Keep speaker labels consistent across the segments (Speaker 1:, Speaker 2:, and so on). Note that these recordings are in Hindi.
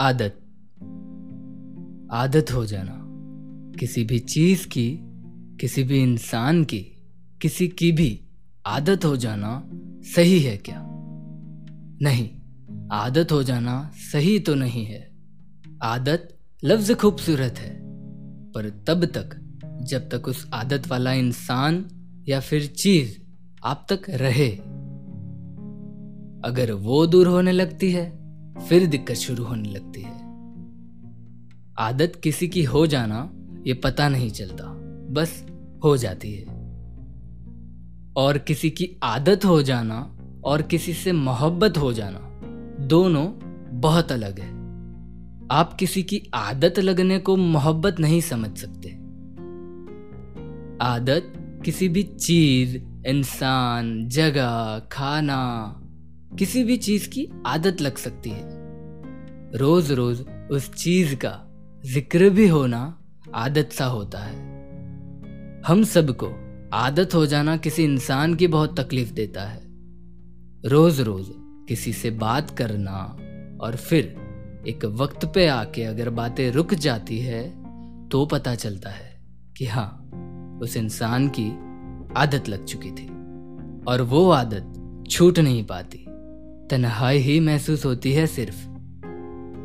Speaker 1: आदत। आदत हो जाना। किसी भी चीज़ की, किसी भी इंसान की, किसी की भी आदत हो जाना सही है क्या? नहीं, आदत हो जाना सही तो नहीं है। आदत लफ्ज खूबसूरत है, पर तब तक, जब तक उस आदत वाला इंसान या फिर चीज़ आप तक रहे। अगर वो दूर होने लगती है फिर दिक्कत शुरू होने लगती है। आदत किसी की हो जाना, ये पता नहीं चलता। बस हो जाती है। और किसी की आदत हो जाना और किसी से मोहब्बत हो जाना, दोनों बहुत अलग है। आप किसी की आदत लगने को मोहब्बत नहीं समझ सकते। आदत किसी भी चीज़, इंसान, जगह, खाना किसी भी चीज़ की आदत लग सकती है। रोज रोज उस चीज़ का ज़िक्र भी होना आदत सा होता है। हम सबको आदत हो जाना किसी इंसान की बहुत तकलीफ़ देता है। रोज रोज किसी से बात करना और फिर एक वक्त पे आके अगर बातें रुक जाती है तो पता चलता है कि हाँ उस इंसान की आदत लग चुकी थी और वो आदत छूट नहीं पाती। तन्हाई ही महसूस होती है सिर्फ़।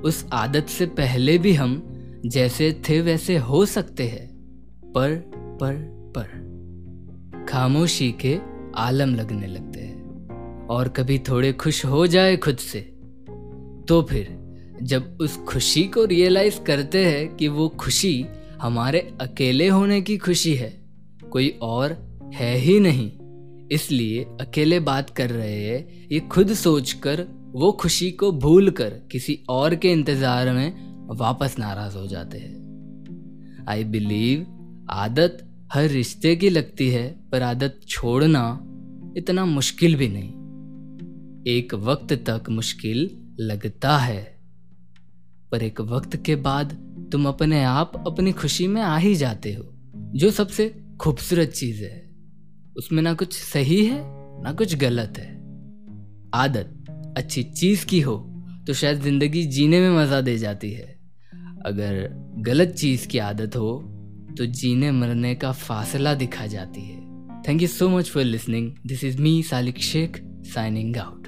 Speaker 1: उस आदत से पहले भी हम जैसे थे वैसे हो सकते हैं। पर पर पर। खामोशी के आलम लगने लगते हैं। और कभी थोड़े खुश हो जाए खुद से। तो फिर, जब उस खुशी को रियलाइज़ करते हैं कि वो खुशी हमारे अकेले होने की खुशी है, कोई और है ही नहीं। इसलिए अकेले बात कर रहे हैं, ये खुद सोचकर, वो खुशी को भूल कर किसी और के इंतज़ार में वापस नाराज़ हो जाते हैं। आई बिलीव आदत हर रिश्ते की लगती है, पर आदत छोड़ना इतना मुश्किल भी नहीं। एक वक्त तक मुश्किल लगता है, पर एक वक्त के बाद तुम अपने आप अपनी खुशी में आ ही जाते हो, जो सबसे खूबसूरत चीज़ है। उसमें ना कुछ सही है, ना कुछ गलत है। आदत, अच्छी चीज़ की हो तो शायद ज़िंदगी जीने में मज़ा दे जाती है। अगर गलत चीज़ की आदत हो तो जीने मरने का फासला दिखा जाती है। Thank you so much for listening this is me Salik Sheikh signing out